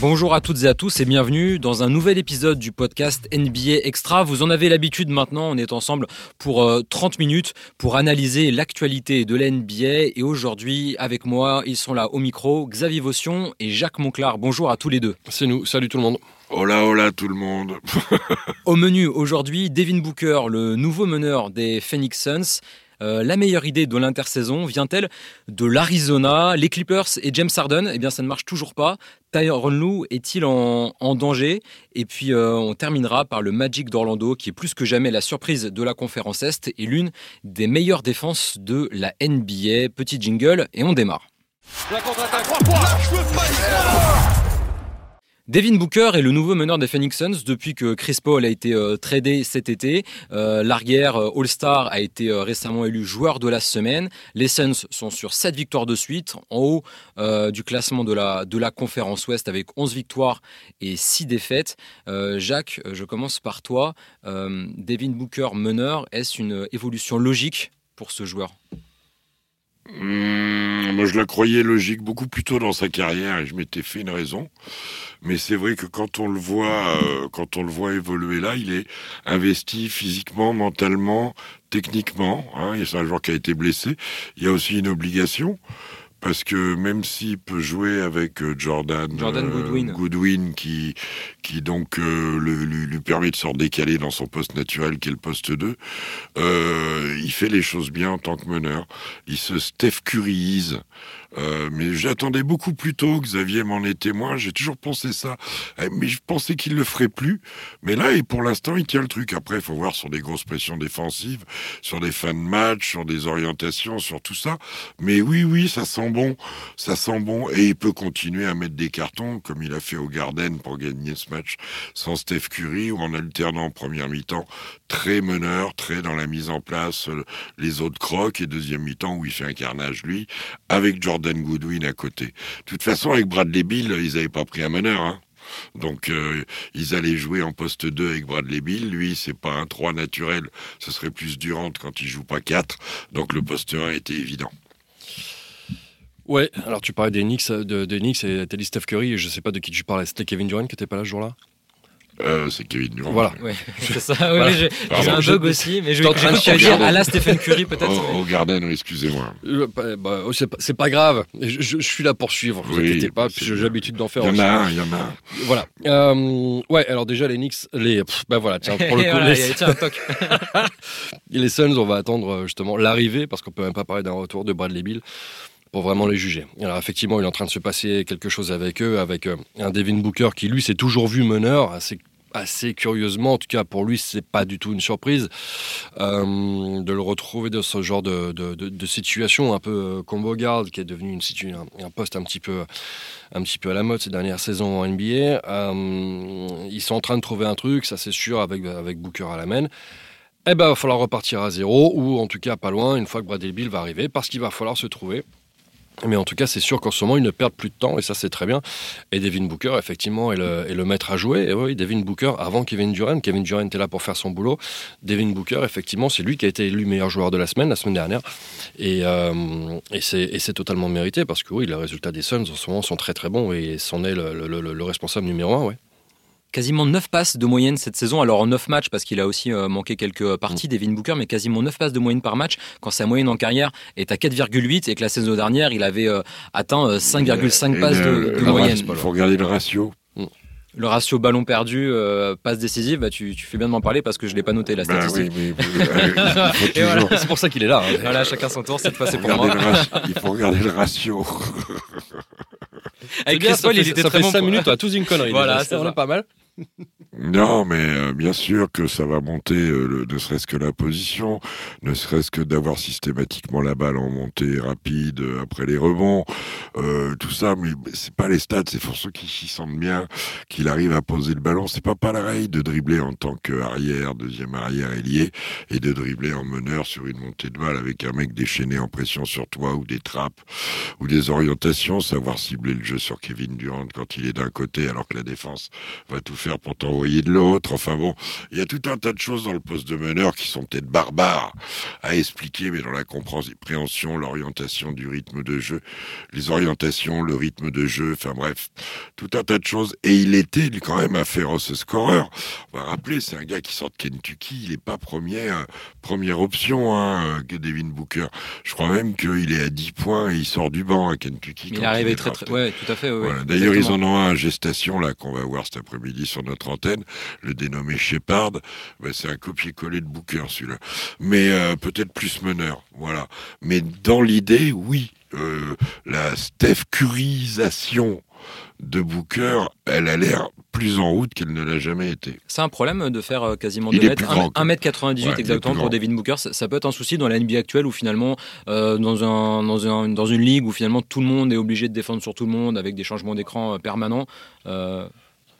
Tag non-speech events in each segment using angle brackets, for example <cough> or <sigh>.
Bonjour à toutes et à tous et bienvenue dans un nouvel épisode du podcast NBA Extra. Vous en avez l'habitude maintenant, on est ensemble pour 30 euh, minutes pour analyser l'actualité de la NBA et aujourd'hui avec moi, ils sont là au micro, Xavier Vaution et Jacques Monclar. Bonjour à tous les deux. C'est nous, salut tout le monde. Hola, hola tout le monde. <laughs> au menu aujourd'hui, Devin Booker, le nouveau meneur des Phoenix Suns. Euh, la meilleure idée de l'intersaison vient-elle de l'Arizona? Les Clippers et James Harden, eh bien ça ne marche toujours pas. Tyron Lue est-il en, danger? Et puis euh, on terminera par le Magic d'Orlando qui est plus que jamais la surprise de la conférence Est et l'une des meilleures défenses de la NBA. Petit jingle et on démarre. Devin Booker est le nouveau meneur des Phoenix Suns depuis que Chris Paul a été euh, tradé cet été. Euh, euh, All-Star a été récemment élu joueur de la semaine. Les Suns sont sur 7 victoires de suite, en haut du classement de la, de la conférence Ouest avec 11 victoires et 6 défaites. Jacques, je commence par toi. Devin Booker meneur, est-ce une évolution logique pour ce joueur? Hmm, moi, je la croyais logique beaucoup plus tôt dans sa carrière et je m'étais fait une raison. Mais c'est vrai que quand on le voit, euh, quand on le voit évoluer là, il est investi physiquement, mentalement, techniquement. Hein, c'est un joueur qui a été blessé. Il y a aussi une obligation parce que même s'il peut jouer avec euh, Jordan, euh, Goodwin. qui, qui donc euh, lui, lui, permet de se décaler dans son poste naturel qui est le poste 2, il fait les choses bien en tant que meneur. Il se Steph Curryise. Euh, mais j'attendais beaucoup plus tôt, Xavier m'en est témoin, j'ai toujours pensé ça. Eh, mais je pensais qu'il le ferait plus. Mais là, et pour l'instant, il tient le truc. Après, il faut voir sur des grosses pressions défensives, sur des fins de match, sur des orientations, sur tout ça. Mais oui, oui, ça bon. Ça sent bon. Et il peut continuer à mettre des cartons, comme il a fait au Garden pour gagner ce match sans Steph Curry, ou en alternant en première mi-temps, très meneur, très dans la mise en place, euh, les autres crocs, et deuxième mi-temps où il fait un carnage, lui, avec Jordan Jordan Goodwin à côté. De toute façon, avec Bradley Bill, ils n'avaient pas pris un meneur. Hein. Donc euh, ils allaient jouer en poste 2 avec Bradley Bill. Lui, c'est pas un 3 naturel, ce serait plus Durant quand il joue pas 4. Donc le poste 1 était évident. Ouais, alors tu parlais des Knicks, de, des Knicks et t'as dit Steph Curry, et je sais pas de qui tu parlais, c'était Kevin Durant qui était pas là ce jour-là euh, c'est Kevin Durant. Voilà. <laughs> c'est ça. j'ai un bug aussi, mais je vais dire à la Stephen Curry peut-être. Au, Garden, excusez-moi. Euh, bah, bah oh, c'est pas, grave. Je, suis là pour suivre. Vous inquiétez pas. J'ai l'habitude d'en faire. Il y en a un, il y en a un. Voilà. Euh, ouais. Alors déjà les Knicks, les. bah voilà. Tiens, pour le <laughs> coup, les... tiens, toc. <laughs> les Suns, on va attendre justement l'arrivée parce qu'on peut même pas parler d'un retour de Bradley Bill pour vraiment les juger. Alors effectivement, il est en train de se passer quelque chose avec eux, avec un Devin Booker qui lui s'est toujours vu meneur, assez assez curieusement, en tout cas pour lui, c'est pas du tout une surprise euh, de le retrouver dans ce genre de, situation un peu euh, combo guard qui est devenu une un, un, poste un petit peu un petit peu à la mode ces dernières saisons en NBA. Euh, ils sont en train de trouver un truc, ça c'est sûr, avec avec Booker à la main. Eh ben, il va falloir repartir à zéro, ou en tout cas pas loin, une fois que Bradley Bill va arriver, parce qu'il va falloir se trouver. Mais en tout cas, c'est sûr qu'en ce moment, ils ne perdent plus de temps et ça, c'est très bien. Et Devin Booker, effectivement, est le, maître à jouer. Et oui, Devin Booker, avant Kevin Durant, Kevin Durant était là pour faire son boulot. Devin Booker, effectivement, c'est lui qui a été élu meilleur joueur de la semaine, la semaine dernière. Et, euh, c'est totalement mérité parce que oui, les résultats des Suns en ce moment sont très très bons et c'en est le, le, responsable numéro un, ouais quasiment 9 passes de moyenne cette saison. Alors en 9 matchs, parce qu'il a aussi euh, manqué quelques parties, mm. Devin Booker, mais quasiment 9 passes de moyenne par match, quand sa moyenne en carrière est à 4,8 et que la saison dernière, il avait euh, atteint 5,5 euh, passes de, moyenne. Il faut regarder le ratio. Mm. Le ratio ballon perdu, passe décisive, bah, tu, fais bien de m'en parler parce que je ne l'ai pas noté la bah statistique. <laughs> C'est pour ça qu'il est là. Hein. Voilà, chacun son tour, cette fois c'est pour moi. il faut regarder le ratio. <laughs> Avec Chris Paul, il était très bon. 5 minutes, à tous une connerie. <laughs> Voilà, c'est pas mal. Non, mais euh, bien sûr que ça va monter, euh, ne serait-ce que la position, ne serait-ce que d'avoir systématiquement la balle en montée rapide euh, après les rebonds, tout ça. Mais c'est pas les stats, c'est pour ceux qui s'y sentent bien, qu'il arrive à poser le ballon. C'est pas pareil de dribbler en tant qu'arrière, deuxième arrière ailier, et de dribbler en meneur sur une montée de balle avec un mec déchaîné en pression sur toi ou des trappes ou des orientations, savoir cibler le jeu sur Kevin Durant quand il est d'un côté alors que la défense va tout faire pour t'envoyer de l'autre. Enfin bon, il y a tout un tas de choses dans le poste de meneur qui sont peut-être barbares à expliquer, mais dans la compréhension, l'orientation du rythme de jeu, les orientations, le rythme de jeu, enfin bref, tout un tas de choses. Et il était quand même un féroce scoreur. On va rappeler, c'est un gars qui sort de Kentucky, il n'est pas première, première option hein, que Devin Booker. Je crois même qu'il est à 10 points et il sort du banc à Kentucky. Il est arrivé très, très, ouais, tout à fait. D'ailleurs, ils en ont un à gestation là qu'on va voir cet après-midi sur notre antenne, le dénommé Shepard. Ben, c'est un copier-coller de Booker celui-là, mais euh, peut-être plus meneur, voilà. Mais dans l'idée, oui, euh, la Steph Curisation de Booker, elle a l'air plus en route qu'elle ne l'a jamais été. C'est un problème de faire euh, quasiment 2 mètres, 1m98 exactement pour David Booker. Ça, peut être un souci dans la NBA actuelle où finalement, euh, dans, un, dans, un, dans, une ligue où finalement tout le monde est obligé de défendre sur tout le monde avec des changements d'écran permanents.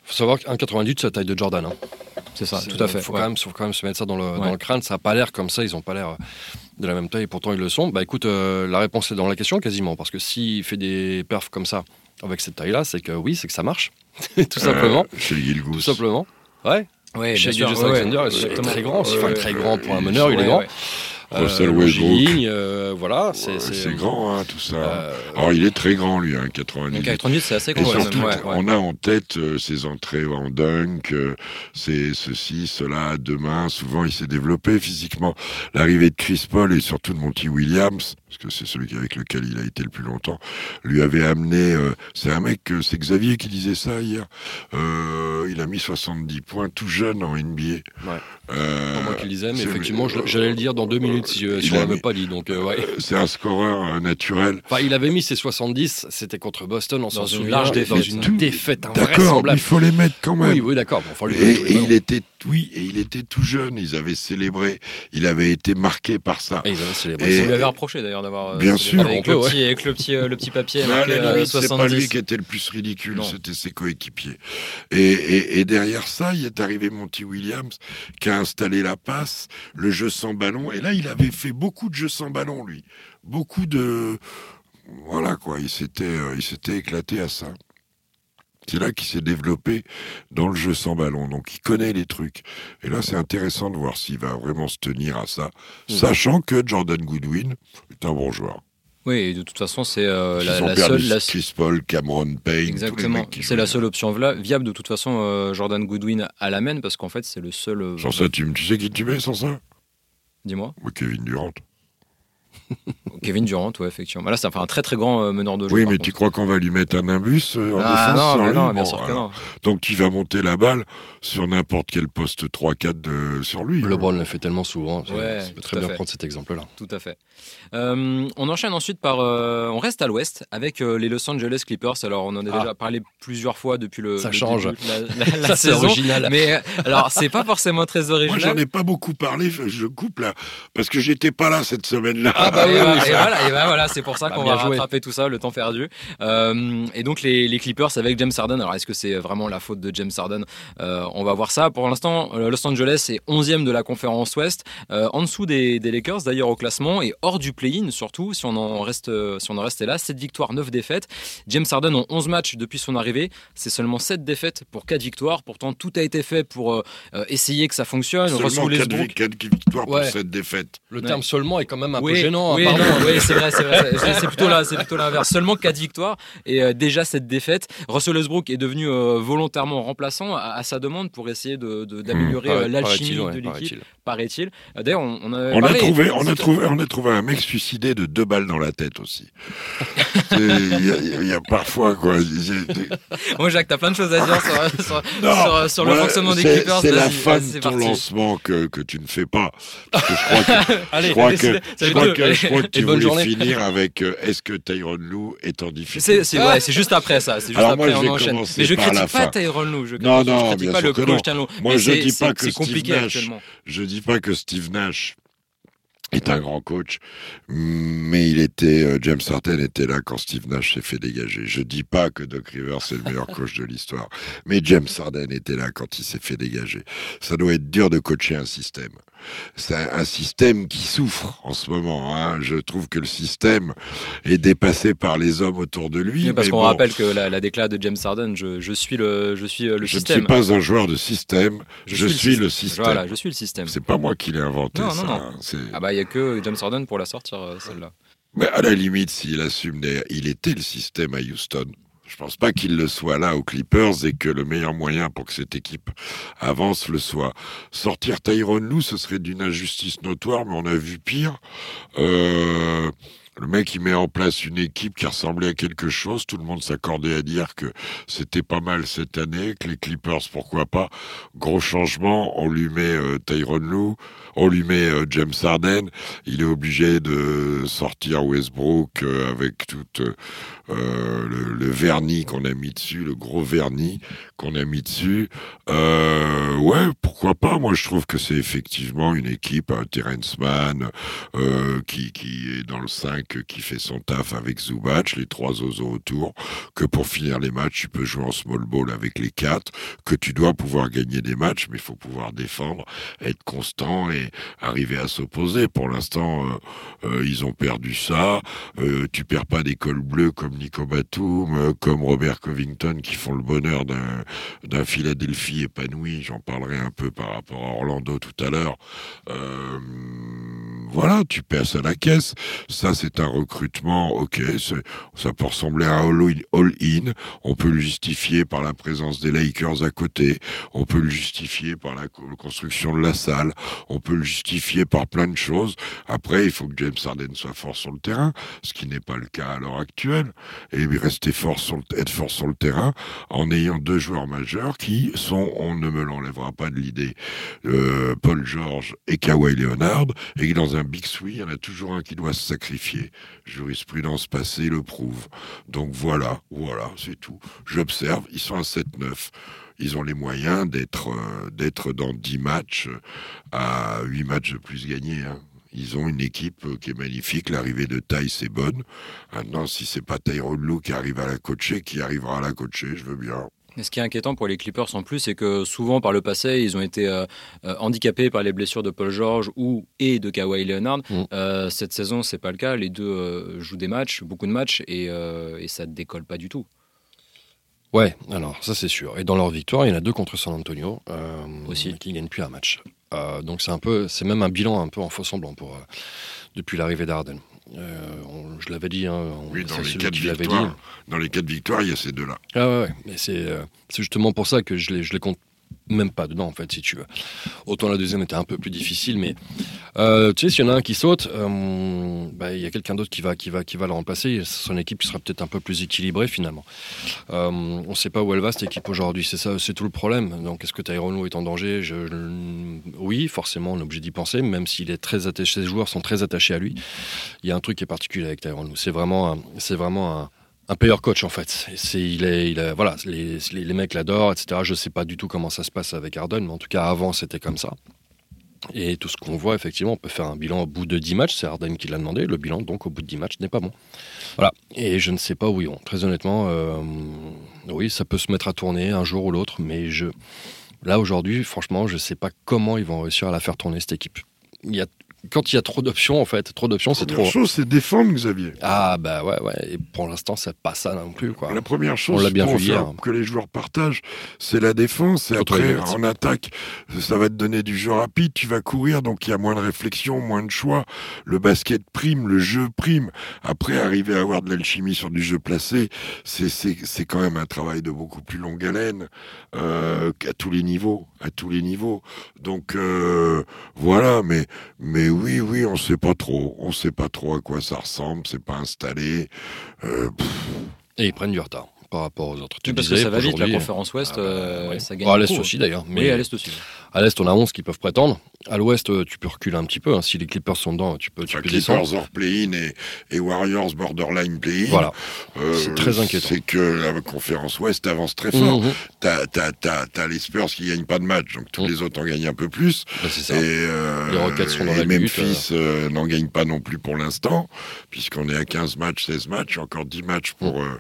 Faut savoir qu'un 98 c'est la taille de Jordan. Hein. C'est ça, tout à fait. Il faut, quand même, faut quand même se mettre ça dans le, dans le crâne. Ça n'a pas l'air comme ça, ils n'ont pas l'air de la même taille, et pourtant ils le sont. Bah écoute, la réponse est dans la question quasiment, parce que s'il fait des perfs comme ça, avec cette taille-là, c'est que oui, c'est que ça marche, <laughs> tout simplement. Euh, chez Gilgoose. Tout simplement. Ouais. Ouais, chez Gilgoose Alexander, il est très grand. Enfin, très grand pour un meneur, il est grand. Russell euh, Westbrook. Euh, voilà, c'est grand, hein, tout ça. Euh, Alors, il est très grand, lui, hein, 90. 90, c'est assez grand. surtout, on a en tête ses entrées en dunk, c'est ceci, cela, demain. Souvent, il s'est développé physiquement. L'arrivée de Chris Paul et surtout de Monty Williams, parce que c'est celui avec lequel il a été le plus longtemps, lui avait amené. c'est un mec, c'est Xavier qui disait ça hier. il a mis 70 points tout jeune en NBA. Ouais. Euh, moi qui le disais, mais effectivement, j'allais le dire dans deux minutes si, si on l'avait pas dit. Donc, euh, ouais. C'est un scoreur euh, naturel. Enfin, il avait mis ses 70, c'était contre Boston, on s'en souvient. Une large défaite. Dans une défaite D'accord, il faut les mettre quand même. Oui, oui, d'accord. Bon, et, et il était, oui, et il était tout jeune. Ils avaient célébré. Il avait été marqué par ça. Et ils avaient célébré. Et, lui avait reproché d'ailleurs d'avoir. Bien sûr. Avec, le, petit, avec le petit, le petit papier. marqué, C'est pas lui qui était le plus ridicule, c'était ses coéquipiers. Et, et derrière ça, il est arrivé Monty Williams qui a installé la passe le jeu sans ballon. Et là, il avait fait beaucoup de jeux sans ballon, lui. Beaucoup de... Voilà, quoi. Il s'était, euh, il s'était éclaté à ça. C'est là qu'il s'est développé dans le jeu sans ballon. Donc il connaît les trucs. Et là, c'est intéressant de voir s'il va vraiment se tenir à ça, mmh. sachant que Jordan Goodwin est un bon joueur. Oui, de toute façon, c'est euh, la, la, seule. La... Chris Paul, Cameron Payne. Exactement. C'est la seule option viable. De toute façon, euh, Jordan Goodwin à la main parce qu'en fait, c'est le seul. Euh, sans ça, tu, tu, sais qui tu mets sans ça? Dis-moi. Kevin Durant. <laughs> Kevin Durant, ouais, effectivement. Là, ça fait un très très grand euh, meneur de jeu. Oui, mais tu crois qu'on va lui mettre un imbus euh, en ah, défense non, non, bien sûr que non. Donc tu vas monter la balle sur n'importe quel poste 3-4 sur lui. LeBron l'a fait tellement souvent. Ouais, peut très bien prendre cet exemple-là. Tout à fait. Euh, on enchaîne ensuite par. on reste à l'ouest avec les Los Angeles Clippers. Alors, on en a ah. déjà parlé plusieurs fois depuis le. Ça change. <laughs> la, la, saison. original. Mais alors, c'est pas forcément très original. Moi, j'en ai pas beaucoup parlé. Je coupe là. Parce que j'étais pas là cette semaine-là. Ah, bah, et, voilà, et bah, voilà c'est pour ça bah, qu'on va rattraper tout ça, le temps perdu. Euh, et donc les, les, Clippers avec James Harden. Alors est-ce que c'est vraiment la faute de James Harden? Euh, On va voir ça. Pour l'instant, euh, Los Angeles est 11e de la conférence Ouest, en dessous des, des Lakers d'ailleurs au classement et hors du play-in surtout. Si on en reste, si on en restait là, 7 victoires, 9 défaites. James Harden en 11 matchs depuis son arrivée, c'est seulement 7 défaites pour 4 victoires. Pourtant tout a été fait pour essayer que ça fonctionne. Seulement 4, 4, victoires pour 7 défaites. Le terme seulement est quand même un peu gênant. Oui, oui c'est vrai, c'est vrai. c'est plutôt là, c'est plutôt l'inverse. Seulement 4 victoires et euh, déjà cette défaite. Russell Westbrook est devenu euh, volontairement remplaçant à, sa demande pour essayer d'améliorer de, mmh, l'alchimie de l'équipe, paraît-il. D'ailleurs, on, a, on a trouvé, on a trouvé, on a trouvé un mec suicidé de deux balles dans la tête aussi. <laughs> Il y, a parfois quoi. <laughs> Moi, Jacques, t'as plein de choses à dire sur, sur, le fonctionnement des Clippers. C'est la fin de ton lancement que, que tu ne fais pas. Parce que je crois que, Allez, <laughs> je crois que, je crois que, je crois que tu voulais finir avec euh, est-ce que Tyron Lou est en difficulté? C'est ouais, juste après ça. Juste Alors après moi, je enchaîne. Mais je critique pas Tyron Lou. Je non, non, je critique pas le coach Lou. Moi, je dis pas que Steve Nash. Je dis pas que Steve Nash est un grand coach, mais il était euh, James Harden était là quand Steve Nash s'est fait dégager. Je dis pas que Doc Rivers est le meilleur <laughs> coach de l'histoire, mais James Harden était là quand il s'est fait dégager. Ça doit être dur de coacher un système. C'est un système qui souffre en ce moment. Hein. Je trouve que le système est dépassé par les hommes autour de lui. parce qu'on bon, rappelle que la, la déclare de James Harden, je, je, suis le, je suis euh, le je système. Je ne suis pas un joueur de système, je, je suis, le système. Voilà, je suis le système. C'est pas moi qui l'ai inventé. Non, ça, non, non. hein. Ah bah il y a que James Harden pour la sortir euh, celle-là. Mais à la limite, s'il assume, il était le système à Houston. Je pense pas qu'il le soit là aux Clippers et que le meilleur moyen pour que cette équipe avance le soit. Sortir Tyrone Lou, ce serait d'une injustice notoire, mais on a vu pire. Euh, le mec, il met en place une équipe qui ressemblait à quelque chose. Tout le monde s'accordait à dire que c'était pas mal cette année, que les Clippers, pourquoi pas. Gros changement, on lui met euh, Tyrone Lou, on lui met euh, James Harden. Il est obligé de sortir Westbrook euh, avec tout euh, le, vernis qu'on a mis dessus, le gros vernis qu'on a mis dessus. Ouais, pourquoi pas Moi, je trouve que c'est effectivement une équipe, un Terrence Mann, qui, qui est dans le 5 qui fait son taf avec Zubac, les trois oiseaux autour, que pour finir les matchs, tu peux jouer en small ball avec les quatre, que tu dois pouvoir gagner des matchs, mais il faut pouvoir défendre, être constant et arriver à s'opposer. Pour l'instant, euh, euh, ils ont perdu ça. Euh, tu perds pas des cols bleus comme Nico Batum, euh, comme Robert Covington qui font le bonheur d'un d'un Philadelphie épanoui. J'en parlerai un peu par rapport à Orlando tout à l'heure. Euh, voilà, tu passes à la caisse. Ça, c'est un recrutement, ok, ça peut ressembler à all-in. On peut le justifier par la présence des Lakers à côté. On peut le justifier par la construction de la salle. On peut le justifier par plein de choses. Après, il faut que James Harden soit fort sur le terrain, ce qui n'est pas le cas à l'heure actuelle. Et rester fort sur le, être fort sur le terrain en ayant deux joueurs majeurs qui sont, on ne me l'enlèvera pas de l'idée, euh, Paul George et Kawhi Leonard, et dans Big Three, il y en a toujours un qui doit se sacrifier. Jurisprudence passée le prouve. Donc voilà, voilà, c'est tout. J'observe, ils sont à 7-9 ils ont les moyens d'être euh, dans 10 matchs à 8 matchs de plus gagnés. Hein. Ils ont une équipe euh, qui est magnifique. L'arrivée de Taille, c'est bonne. Maintenant, si c'est pas Tyrone Lou qui arrive à la coacher, qui arrivera à la coacher, je veux bien. Et ce qui est inquiétant pour les Clippers en plus, c'est que souvent par le passé, ils ont été euh, euh, handicapés par les blessures de Paul George ou et de Kawhi Leonard. Mm. Euh, cette saison, c'est pas le cas. Les deux euh, jouent des matchs, beaucoup de matchs, et, et ça ne décolle pas du tout. Ouais, alors ça c'est sûr. Et dans leur victoire, il y en a deux contre San Antonio Aussi. qui gagnent plus un match. Donc c'est un peu, c'est même un bilan un peu en faux semblant pour depuis l'arrivée d'Arden. Euh, on- je l'avais dit, hein, on- Oui, dans les, quatre victoires, dit. dans les quatre victoires, il y a ces deux-là. Ah ouais, ouais. mais c'est euh, c'est justement pour ça que je les, je les compte même pas dedans en fait, si tu veux. Autant la deuxième était un peu plus difficile, mais euh, tu sais, s'il y en a un qui saute, euh, bah, il y a quelqu'un d'autre qui va, qui va, qui va le remplacer. Son équipe qui sera peut-être un peu plus équilibrée finalement. Euh, on ne sait pas où elle va cette équipe aujourd'hui. C'est ça, c'est tout le problème. Donc, est-ce que Tyrone est en danger? Oui, forcément, on est obligé d'y penser, même s'il est très attaché. Ses joueurs sont très attachés à lui. Il y a un truc qui est particulier avec Tyrone. C'est vraiment, c'est vraiment un un player coach en fait. Il est, il est- voilà, les, les, mecs l'adorent, etc. Je sais pas du tout comment ça se passe avec Harden, mais en tout cas avant c'était comme ça. Et tout ce qu'on voit, effectivement, on peut faire un bilan au bout de 10 matchs. C'est Harden qui l'a demandé. Le bilan, donc, au bout de 10 matchs, n'est pas bon. Voilà. Et je ne sais pas où ils vont. Très honnêtement, euh, oui, ça peut se mettre à tourner un jour ou l'autre, mais je, là, aujourd'hui, franchement, je ne sais pas comment ils vont réussir à la faire tourner, cette équipe. Il y a, quand il y a trop d'options, en fait, trop d'options, c'est Première trop. chose, c'est défendre, Xavier. Ah, bah ouais, ouais. Et pour l'instant, c'est pas ça non plus, quoi. La première chose l'a bien faire que les joueurs partagent, c'est la défense. Et après, en attaque, ça va te donner du jeu rapide. Tu vas courir, donc il y a moins de réflexion, moins de choix. Le basket prime, le jeu prime. Après, arriver à avoir de l'alchimie sur du jeu placé, c'est quand même un travail de beaucoup plus longue haleine euh, à tous les niveaux, à tous les niveaux. Donc euh, voilà, mais mais oui, oui, on sait pas trop, on sait pas trop à quoi ça ressemble. C'est pas installé. Euh, Et ils prennent du retard par rapport aux autres. Tu parce que disais, ça va vite, la conférence Ouest, ah bah, euh, ouais. ça gagne. Bon, à l'Est beaucoup. aussi d'ailleurs. Mais Oui, à l'Est aussi. à l'Est, on a 11 qui peuvent prétendre. À l'Ouest, euh, tu peux reculer un petit peu. hein. Si les Clippers sont dedans, tu peux, tu Enfin, peux Clippers descendre. hors play-in et, et Warriors borderline play-in. Voilà. Euh, C'est très inquiétant. C'est que la conférence Ouest avance très fort. Mhm. T'as, t'as, t'as, t'as les Spurs qui gagnent pas de match, donc tous Mhm. les autres en gagnent un peu plus. Bah, c'est ça. Et, euh, Les Rockets sont dans et la lutte, Memphis euh, n'en gagne pas non plus pour l'instant, puisqu'on est à 15 matchs, 16 matchs, encore 10 matchs pour, euh,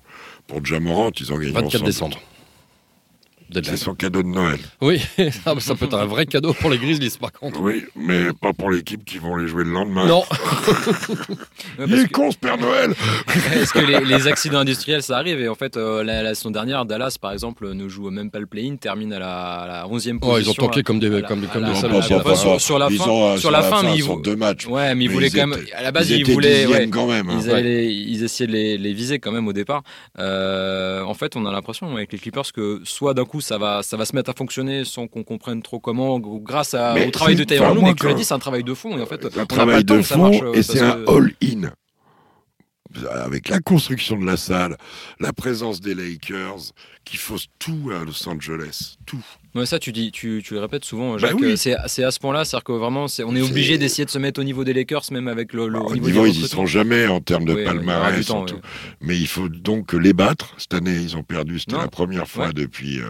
pour Jamorant, ils en gagnent 24 décembre. C'est son cadeau de Noël. Oui, <laughs> ah, ça peut être un vrai cadeau pour les Grizzlies par contre. Oui, mais pas pour l'équipe qui vont les jouer le lendemain. Non. Il est con ce Père Noël Est-ce que les, accidents industriels ça arrive Et en fait, euh, la, saison dernière, Dallas par exemple ne joue même pas le play-in, termine à la, 11e position. ils ont tanké comme des, comme, comme des salauds. Sur, la fin, sur la fin, mais ils deux matchs. Ouais, mais ils voulaient quand même. À la base, ils, voulaient. quand même. Hein. Ils, essayaient de les, viser quand même au départ. Euh, en fait, on a l'impression avec les Clippers que soit d'un coup ça va, ça va se mettre à fonctionner sans qu'on comprenne trop comment, grâce au travail de Lue. Mais tu l'as dit, c'est un travail de fond. Et en fait, un travail de fond et c'est un all-in avec la construction de la salle, la présence des Lakers, qui fausse tout à Los Angeles, tout. Ouais, ça, tu dis, tu, tu le répètes souvent, bah Jacques. c'est, à ce point-là, c'est-à-dire que vraiment, on est obligé d'essayer de se mettre au niveau des Lakers, même avec le, bah, niveau. ils y seront jamais en termes de palmarès. Mais il faut donc les battre. Cette année, ils ont perdu. C'était la première fois depuis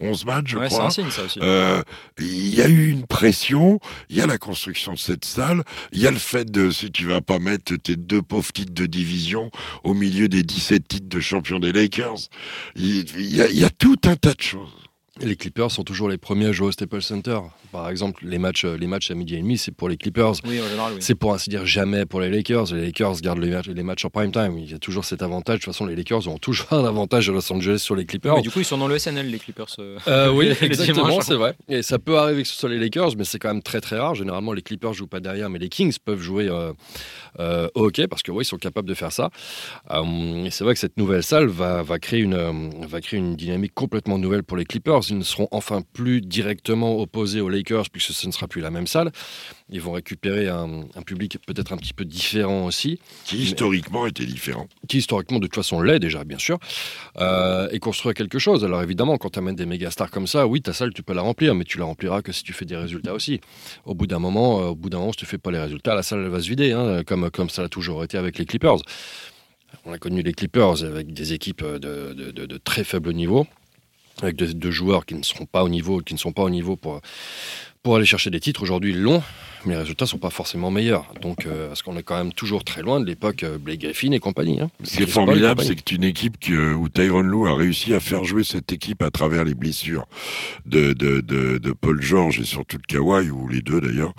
11 euh, matchs, je crois. Signe, ça aussi. Euh, il y a eu une pression. Il y a la construction de cette salle. Il y a le fait de si tu vas pas mettre tes deux pauvres titres de division au milieu des 17 titres de champion des Lakers. Il, il y a tout un tas de choses. Les Clippers sont toujours les premiers à jouer au Staples Center. Par exemple, les matchs, les matchs à midi et demi, c'est pour les Clippers. Oui, en général, oui. C'est pour ainsi dire jamais pour les Lakers. Les Lakers gardent les matchs, les matchs en prime time. Il y a toujours cet avantage. De toute façon, les Lakers ont toujours un avantage à Los Angeles sur les Clippers. Mais du coup, ils sont dans le SNL, les Clippers. Euh, euh, oui, <laughs> exactement, c'est vrai. Et ça peut arriver que ce soit les Lakers, mais c'est quand même très très rare. Généralement, les Clippers jouent pas derrière, mais les Kings peuvent jouer euh, au hockey parce que oui, ils sont capables de faire ça. et c'est vrai que cette nouvelle salle va, va créer une va créer une dynamique complètement nouvelle pour les Clippers. Ils ne seront enfin plus directement opposés aux Lakers, puisque ce ne sera plus la même salle. Ils vont récupérer un, public peut-être un petit peu différent aussi. Qui historiquement était différent. Qui historiquement de toute façon l'est déjà, bien sûr. Euh, et construire quelque chose. Alors évidemment, quand tu amènes des méga stars comme ça, oui, ta salle, tu peux la remplir, mais tu la rempliras que si tu fais des résultats aussi. Au bout d'un moment, euh, au bout d'un moment, si tu fais pas les résultats, la salle elle va se vider, hein, comme, comme ça a toujours été avec les Clippers. On a connu les Clippers avec des équipes de, de très faible niveau avec deux, joueurs qui ne seront pas au niveau, qui ne sont pas au niveau pour, pour aller chercher des titres. Aujourd'hui, ils mais les résultats sont pas forcément meilleurs. Donc, euh, parce qu'on est quand même toujours très loin de l'époque euh, Blake Griffin et compagnie. Hein. Ce qui est formidable, c'est que c'est une équipe que, où Tyron Lou a réussi à faire jouer cette équipe à travers les blessures de, de, de, de Paul George et surtout de Kawhi, ou les deux d'ailleurs,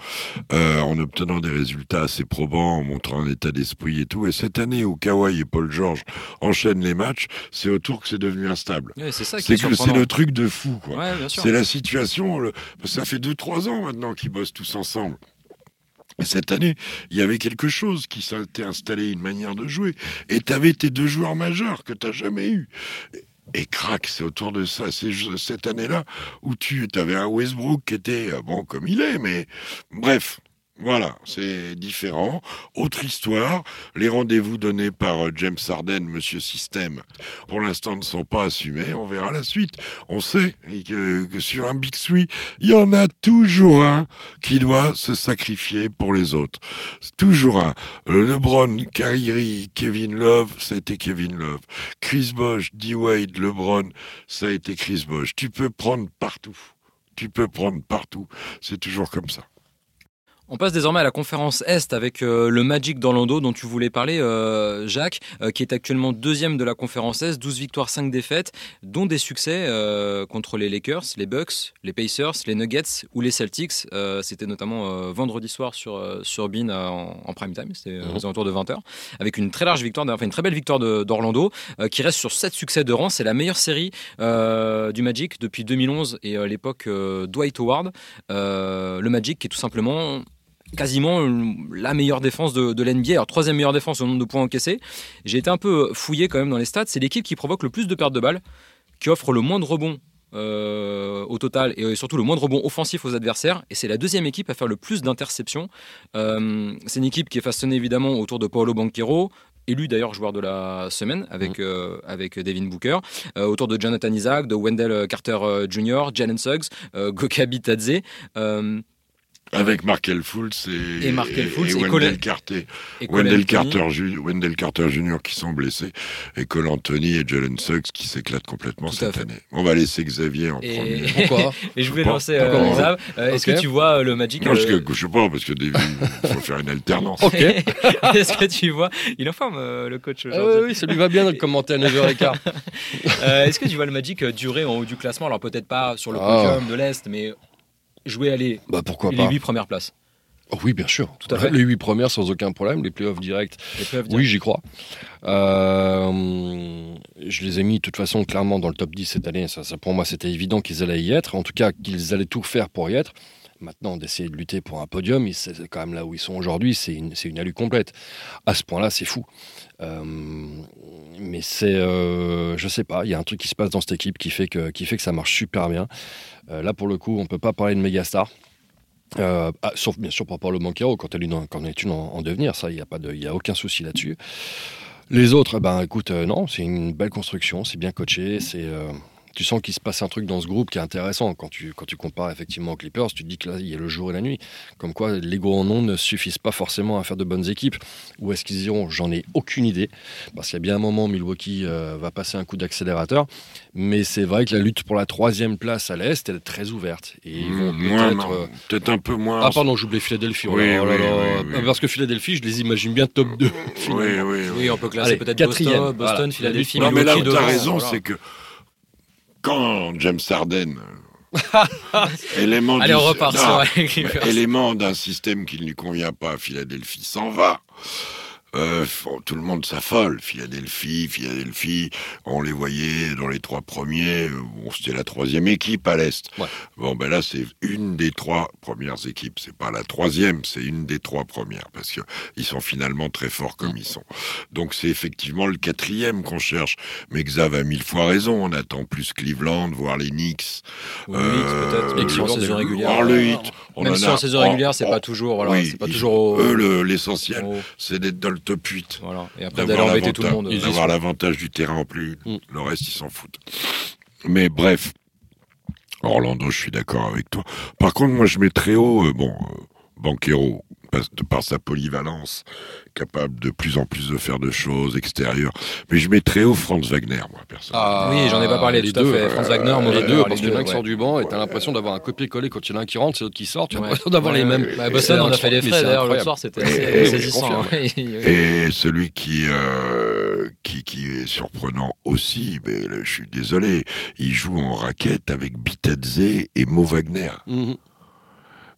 euh, en obtenant des résultats assez probants, en montrant un état d'esprit et tout. Et cette année où Kawhi et Paul George enchaînent les matchs, c'est autour que c'est devenu instable. c'est ça c'est le truc de fou. quoi. c'est la situation. Ça fait 2-3 ans maintenant qu'ils bossent tous ensemble. Cette année, il y avait quelque chose qui s'était installé, une manière de jouer. Et tu avais tes deux joueurs majeurs que tu n'as jamais eu. Et crac, c'est autour de ça. C'est cette année-là où tu avais un Westbrook qui était, euh, bon, comme il est, mais bref, voilà, c'est différent. Autre histoire, les rendez-vous donnés par euh, James Harden, Monsieur Système, pour l'instant ne sont pas assumés. On verra la suite. On sait que, sur un Big Three, il y en a toujours un qui doit se sacrifier pour les autres. Toujours un. LeBron, Kyrie, Kevin Love, ça a été Kevin Love. Chris Bosh, D. Wade, LeBron, ça a été Chris Bosh. Tu peux prendre partout. Tu peux prendre partout. C'est toujours comme ça. On passe désormais à la conférence Est avec euh, le Magic d'Orlando dont tu voulais parler, euh, Jacques, euh, qui est actuellement deuxième de la conférence Est, 12 victoires, 5 défaites, dont des succès contre les Lakers, les Bucks, les Pacers, les Nuggets ou les Celtics. c'était notamment vendredi soir sur, sur Bean en, prime time, c'était aux alentours de 20h, avec une très large victoire, enfin une très belle victoire d'Orlando, qui reste sur 7 succès de rang. C'est la meilleure série du Magic depuis 2011 et l'époque Dwight Howard. le Magic qui est tout simplement quasiment la meilleure défense de, de l'NBA. Alors, troisième meilleure défense au nombre de points encaissés. J'ai été un peu fouillé quand même dans les stats. C'est l'équipe qui provoque le plus de pertes de balles, qui offre le moins de rebonds euh, au total et surtout le moins de rebonds offensifs aux adversaires. Et c'est la deuxième équipe à faire le plus d'interceptions. Euh, c'est une équipe qui est façonnée évidemment autour de Paolo Banquero, élu d'ailleurs joueur de la semaine avec, mmh. euh, avec Devin Booker, autour de Jonathan Isaac, de Wendell Carter Jr., Jalen Suggs, Gokabi Tadze. Avec Markel Fultz et, Et Markel Fultz et Wendell Colin- Carter. Wendell. Carter, Ju- Wendell Carter Jr. qui sont blessés et Cole Anthony et Jalen Suggs qui s'éclatent complètement Tout cette fait. année. On va laisser Xavier en Et- premier. <laughs> Pourquoi Et je voulais Pas- lancer euh. Euh, Est-ce que tu vois euh, le Magic Non, euh, je sais pas, parce que des- il faut faire une alternance. <laughs> Ok. <laughs> Est-ce que tu vois Il est en forme, euh, le coach Ah aujourd'hui. oui, oui, ça lui va bien de commenter à 9h15. Euh, Est-ce que tu vois le Magic durer en haut du classement? Alors peut-être pas sur le Ah. podium de l'Est, mais jouer aller bah pourquoi les pas 8 premières places. Oh oui, bien sûr. Tout à fait. Les 8 premières sans aucun problème, les playoffs directs. Les playoffs Oui, j'y crois. Euh, je les ai mis de toute façon clairement dans le top 10 cette année. Ça, ça, pour moi, c'était évident qu'ils allaient y être. En tout cas, qu'ils allaient tout faire pour y être. Maintenant, d'essayer de lutter pour un podium, c'est quand même là où ils sont aujourd'hui, c'est une, une alu complète. À ce point-là, c'est fou. Euh, mais c'est, euh, je sais pas, il y a un truc qui se passe dans cette équipe qui fait que, qui fait que ça marche super bien. Euh, là, pour le coup, on peut pas parler de méga star. Euh, ah, sauf bien sûr pour Paulo Banquero quand est une, quand elle est une en, en devenir, ça, il n'y a, de- a aucun souci là-dessus. Les autres, ben écoute, non, c'est une belle construction, c'est bien coaché, c'est. Tu sens qu'il se passe un truc dans ce groupe qui est intéressant. Quand tu, quand tu compares effectivement aux Clippers, tu te dis que là, il y a le jour et la nuit. Comme quoi, l'ego en nom ne suffisent pas forcément à faire de bonnes équipes. Où est-ce qu'ils iront? J'en ai aucune idée. Parce qu'il y a bien un moment, Milwaukee euh, va passer un coup d'accélérateur. Mais c'est vrai que la lutte pour la troisième place à l'Est, elle est très ouverte. Et ils vont Mmh, peut-être. euh, peut-être un peu moins. ah pardon, j'oublie Philadelphie. oh là Oui, là, oh là oui, là. oui, oui. Parce que Philadelphie, je les imagine bien top 2. oui, oui, oui. Oui, on peut classer Allez, peut-être quatrième, Boston, Boston voilà. Philadelphie, Non, mais là où t'as devant, raison, voilà. c'est que quand James Harden, <laughs> élément, Allez, du- on repart non, sur les <laughs> Clippers. élément d'un système qui ne lui convient pas à Philadelphie s'en va. Euh, bon, tout le monde s'affole. Philadelphie, Philadelphie, on les voyait dans les trois premiers. euh, Bon, c'était la troisième équipe à l'Est. Ouais. Bon, ben là, c'est une des trois premières équipes. C'est pas la troisième, c'est une des trois premières parce que ils sont finalement très forts comme ils sont. Donc c'est effectivement le quatrième qu'on cherche. Mais Xav a mille fois raison. On attend plus Cleveland, voir les Knicks. Ou le Heat, peut-être, en saison régulière. le Même en si en saison oh, régulière, c'est oh, pas toujours, voilà, oui, c'est pas toujours au- Eux, le- l'essentiel, c'est d'être dans le top 8. Voilà. Et après d'avoir d'aller embêter tout le l'avantage- monde. D'avoir l'avantage du terrain en play. Mm. Le reste, ils s'en foutent. Mais bref, Orlando, je suis d'accord avec toi. Par contre, moi, je mets très haut, euh, bon, euh, Banquero, de par sa polyvalence, capable de plus en plus de faire de choses extérieures. Mais je mets très haut Franz Wagner, moi, personnellement. Oui, j'en ai pas parlé, les tout fait. Franz euh, Wagner, mauvais les deux, parce les qu'il y en a deux, un qui sort du banc et t'as l'impression d'avoir un copier-coller quand il y en a un qui rentre, c'est l'autre qui sort. Tu as Ouais. l'impression d'avoir les mêmes. ouais, Bah. Boston, on a fait les Mais frais c'est d'ailleurs l'autre soir, c'était Et- assez et- saisissant. Et celui qui, euh, qui, qui est surprenant aussi, mais là, je suis désolé, il joue en raquette avec Bitadze et Mo Wagner.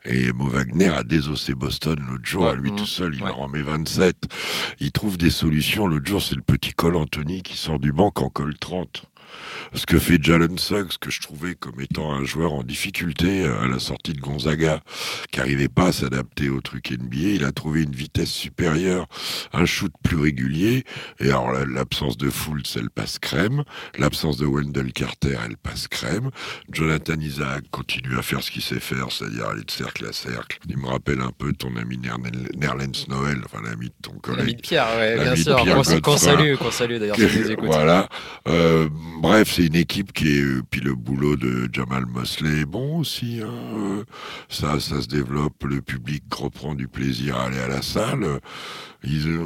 Et Mo Wagner a désossé Boston l'autre jour, à lui Mhm. tout seul, il Ouais. en met 27. Il trouve des solutions. L'autre jour, c'est le petit Cole Anthony qui sort du banc en colle 30. Ce que fait Jalen Suggs, que je trouvais comme étant un joueur en difficulté euh, à la sortie de Gonzaga, qui arrivait pas à s'adapter au truc NBA, il a trouvé une vitesse supérieure, un shoot plus régulier, et alors la- l'absence de Fultz, elle passe crème, l'absence de Wendell Carter, elle passe crème, Jonathan Isaac continue à faire ce qu'il sait faire, c'est-à-dire aller de cercle à cercle. Il me rappelle un peu ton ami Nerlens Noël, enfin l'ami de ton collègue. L'ami de Pierre, ouais, bien sûr. Qu'on salue, qu'on salue d'ailleurs, si. <laughs> Voilà. Euh, bref, c'est une équipe qui est. euh, Puis le boulot de Jamal Mosley est bon aussi. hein, euh, Ça, ça se développe. Le public reprend du plaisir à aller à la salle. Ils,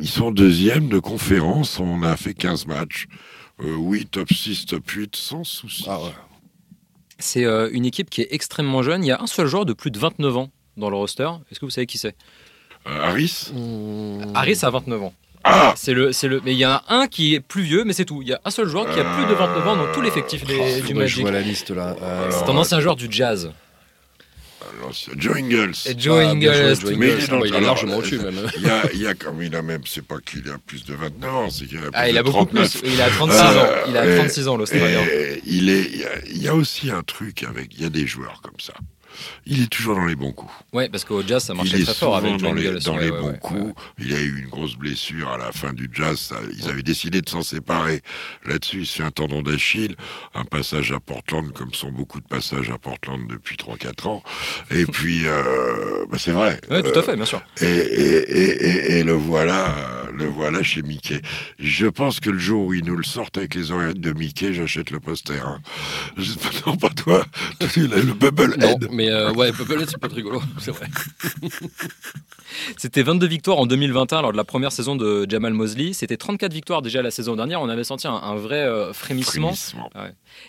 ils sont deuxième de conférence. On a fait 15 matchs. Euh, oui, top 6, top 8, sans souci. Ah ouais. C'est euh, une équipe qui est extrêmement jeune. Il y a un seul joueur de plus de 29 ans dans le roster. Est-ce que vous savez qui c'est? Euh, Harris? Harris a 29 ans. Ah C'est le, c'est le, mais il y en a un qui est plus vieux, mais c'est tout. Il y a un seul joueur qui a plus de 29 ans dans tout l'effectif des- Oh, du Magic. vois la liste là. Euh, C'est un ancien joueur du Jazz. alors, Joe Ingles. Et Joe ah, Ingles. Mais il est dans- bah, il est alors, largement euh, au-dessus même. Il y a, il y a comme il a même, c'est pas qu'il a plus de 29 ans, c'est qu'il a plus Ah, il de a beaucoup 39. plus. Il a 36 Euh, ans. Il a et- 36 ans, l'Australien. Et il est, il y, a, il y a aussi un truc avec, il y a des joueurs comme ça. Il est toujours dans les bons coups. Ouais, parce qu'au Jazz, ça il marchait est très fort avec dans les, dans Ouais, les ouais, bons ouais, coups. Il a eu une grosse blessure à la fin du jazz. ça- ils avaient décidé de s'en séparer. Là-dessus, il se fait un tendon d'Achille, un passage à Portland, comme sont beaucoup de passages à Portland depuis 3-4 ans. Et <laughs> puis, euh, bah, c'est vrai. Ouais, tout Euh, à fait, bien sûr. et, et, et, et- et le voilà, Le voilà chez Mickey. Je pense que le jour où ils nous le sortent avec les oreillettes de Mickey, j'achète le poster. hein. Je- <laughs> Non, pas toi. Le Non, Bubblehead. mais euh, ouais, Bubblehead, c'est pas très rigolo, <laughs> c'est vrai. <laughs> C'était 22 victoires en 2021 lors de la première saison de Jamal Mosley. C'était 34 victoires déjà la saison dernière. On avait senti un, un vrai euh, frémissement. Frémissement.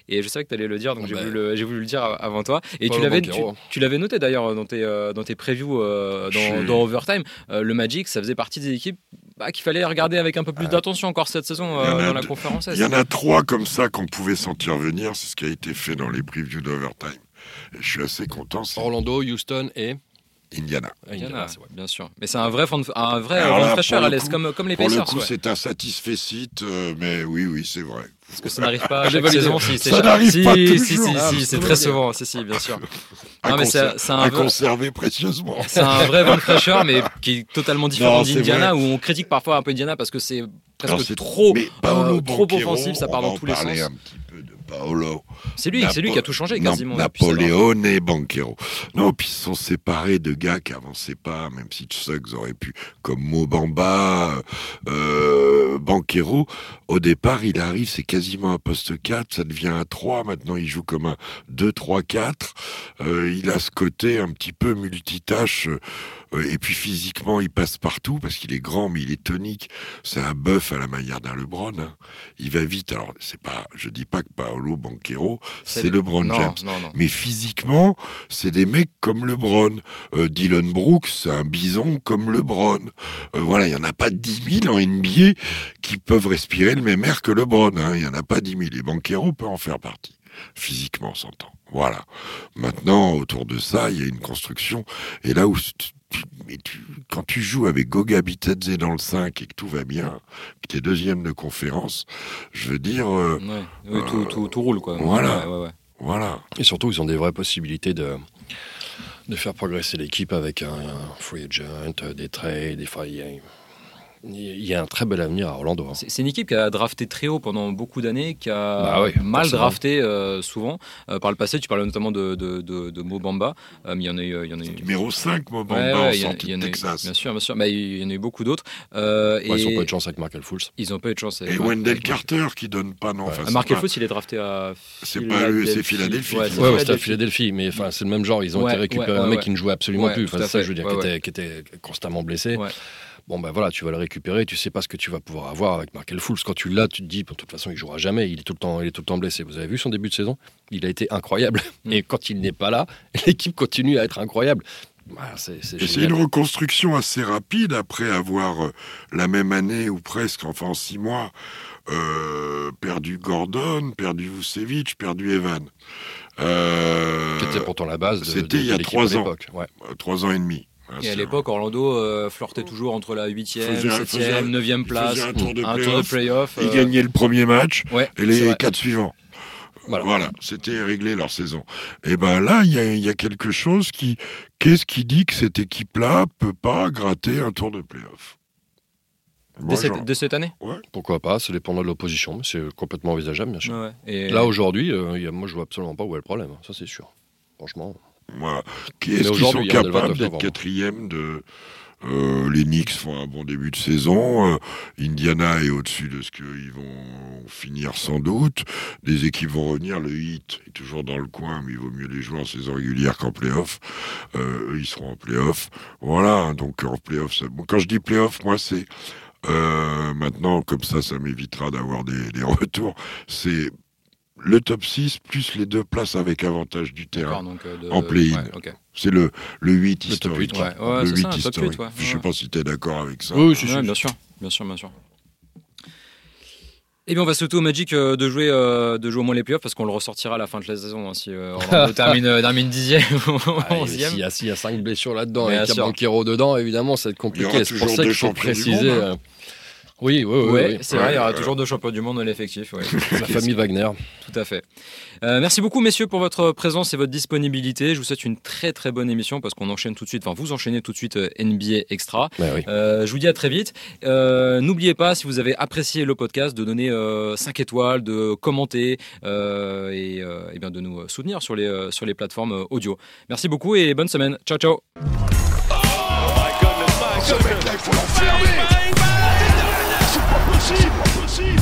Et je savais que tu allais le dire, donc Ah j'ai bah. voulu, le- j'ai voulu le dire avant toi. Et tu l'avais, tu, Banchero. tu l'avais noté d'ailleurs dans tes, euh, dans tes previews euh, dans, Overtime. Euh, le Magic, ça faisait partie des équipes bah, qu'il fallait regarder avec un peu plus d'attention encore cette saison euh, dans la conférence. Il y en a trois comme ça qu'on pouvait sentir venir. C'est ce qui a été fait dans les previews d'Overtime. Et je suis assez content. Orlando, Houston et Indiana. Indiana, bien sûr. Mais c'est un vrai, fond de- un vrai là, fraîcheur à le l'aise, coup- comme, comme les Pour le Pacers. coup, ouais. c'est un satisfait site, euh, mais oui, oui, c'est vrai. Parce que ça n'arrive pas à J'ai chaque saison. Si, c'est Ça n'arrive si, pas si, toujours. Si, si, Ah, si, c'est très souvent. Si, si, bien sûr. <laughs> À, Non, mais c'est un à vrai- conserver précieusement. C'est un vrai vent de fraîcheur, mais qui est totalement différent d'Indiana, où on critique parfois un peu Indiana parce que c'est presque Alors, trop, mais euh, trop offensif, ça part dans tous les sens. un petit peu de Paolo. C'est lui, c'est lui qui a tout changé quasiment. Napoléon et Banquero. Non, puis ils sont séparés de gars qui avançaient pas, même si Suggs aurait pu, comme Mobamba, euh, Banquero. Au départ, il arrive, c'est quasiment un poste 4, ça devient un 3, maintenant il joue comme un 2-3-4. Euh, il a ce côté un petit peu multitâche, euh, et puis physiquement, il passe partout, parce qu'il est grand, mais il est tonique. C'est un bœuf à la manière d'un LeBron. hein. Il va vite, alors c'est pas, je dis pas que Paolo Banquero, c'est LeBron non, James. Non, non. Mais physiquement, c'est des mecs comme LeBron. Euh, Dylan Brooks, c'est un bison comme LeBron. Euh, voilà, il n'y en a pas 10 000 en NBA qui peuvent respirer le même air que LeBron. hein. Il n'y en a pas 10 000. Et Banquero peut en faire partie. Physiquement, on s'entend. Voilà. Maintenant, autour de ça, il y a une construction. Et là où... mais tu- quand tu joues avec Goga Bitadze dans le 5 et que tout va bien, que tu es deuxième de conférence, je veux dire, euh, Ouais. Oui, tout, tout, tout roule, quoi. Voilà. Ouais, ouais, ouais. voilà. Et surtout, ils ont des vraies possibilités de, de faire progresser l'équipe avec un, un free agent, euh, des trades. Des, fois, il, y a, un très bel avenir à Orlando. hein. C'est c'est une équipe qui a drafté très haut pendant beaucoup d'années, qui a Bah oui, mal forcément. drafté euh, souvent. Euh, par le passé, tu parlais notamment de, de, de, de Mo Bamba, euh, mais il y en a eu. Il y en a eu Numéro 5, Mobamba, Ouais, en ouais, il y en a- sortie il y en de a eu- Texas. Bien sûr, bien sûr. Mais il y en a eu beaucoup d'autres. Euh, Ouais, ils n'ont pas eu de chance avec Markel Fultz. ils n'ont pas eu de chance. Et Wendell Carter qui donne pas, non. Ouais. enfin, Ah, c'est Mark pas- Fultz, il est drafté à. C'est pas eux, c'est Philadelphie. Ouais, c'est Ouais, Ouais, ouais, c'était à Philadelphie. Mais enfin, c'est le même genre. Ils ont été récupérer ouais, un mec qui ne jouait absolument plus. Enfin, c'est ça, je veux dire, qui était constamment blessé. Bon, ben voilà, tu vas le récupérer. Tu sais pas ce que tu vas pouvoir avoir avec Markel Fultz. Quand tu l'as, tu te dis, de toute façon, il jouera jamais. Il est tout le temps, il est tout le temps blessé. Vous avez vu son début de saison? Il a été incroyable. Mm. Et quand il n'est pas là, <laughs> l'équipe continue à être incroyable. Voilà, c'est une reconstruction assez rapide après avoir euh, la même année ou presque, enfin en six mois, euh, perdu Gordon, perdu Vucevic, perdu Evan. Euh, Qui était pourtant la base de, c'était de- il y a trois ans. Ouais. euh, trois ans et demi. Voilà, Et à l'époque, Orlando euh, flirtait toujours entre la 8e, Faisait un- faisait un- 7e, 9e il place. un tour de un tour de playoff. Ils euh, gagnaient le premier match Ouais, et les quatre suivants. Voilà. Voilà, c'était réglé leur saison. Et ben là, il y a, il y a quelque chose qui. Qu'est-ce qui dit que cette équipe-là peut pas gratter un tour de playoff? Dès cette, j'en- de cette année? Pourquoi pas Ça dépendra de l'opposition, mais c'est complètement envisageable, bien sûr. Ouais. Et Là, aujourd'hui, euh, il moi, je vois absolument pas où est le problème. Ça, c'est sûr. Franchement. Voilà. Qui est-ce qui sont aujourd'hui, il y en a le 29 capables d'être quatrième de. Euh, les Knicks font un bon début de saison. euh, Indiana est au-dessus de ce qu'ils vont finir sans doute. Des équipes vont revenir. Le Heat est toujours dans le coin, mais il vaut mieux les jouer en saison régulière qu'en playoff. Euh, eux, ils seront en playoff. Voilà. Donc en playoff, ça- bon, quand je dis playoff, moi c'est maintenant comme ça, ça m'évitera d'avoir des, des <laughs> retours. C'est le top 6 plus les deux places avec avantage du terrain. Donc, euh, de- En play-in. ouais, ok. C'est le, le 8 Le top historique. 8, ouais. Ouais, le c'est 8 ça, un top historique. 8, ouais. Je sais Ouais. pas si tu es d'accord avec ça. Oui, si, Ouais, si. bien sûr, bien sûr, bien sûr. Et bien, on va souhaiter au Magic euh, de jouer, euh, de jouer au moins les playoffs parce qu'on le ressortira à la fin de la saison hein, si euh, Orlando <laughs> termine, euh, termine dixième ou Ah, onzième. S'il y, a- s'il y a cinq blessures là-dedans et qu'il y a Banquero dedans, évidemment, ça va être compliqué. C'est pour ça qu'il faut préciser. monde, euh, Oui, oui, oui. Ouais, oui. c'est vrai, il y aura toujours deux champions du monde dans l'effectif. ouais. <laughs> La famille Wagner. Tout à fait. Euh, merci beaucoup, messieurs, pour votre présence et votre disponibilité. Je vous souhaite une très très bonne émission parce qu'on enchaîne tout de suite, enfin, vous enchaînez tout de suite euh, NBA Extra. Oui. Euh, je vous dis à très vite. Euh, N'oubliez pas, si vous avez apprécié le podcast, de donner euh, 5 étoiles, de commenter euh, et, euh, et bien de nous soutenir sur les, sur les plateformes audio. Merci beaucoup et bonne semaine. Ciao, ciao. My goodness, my goodness. pussy, pussy.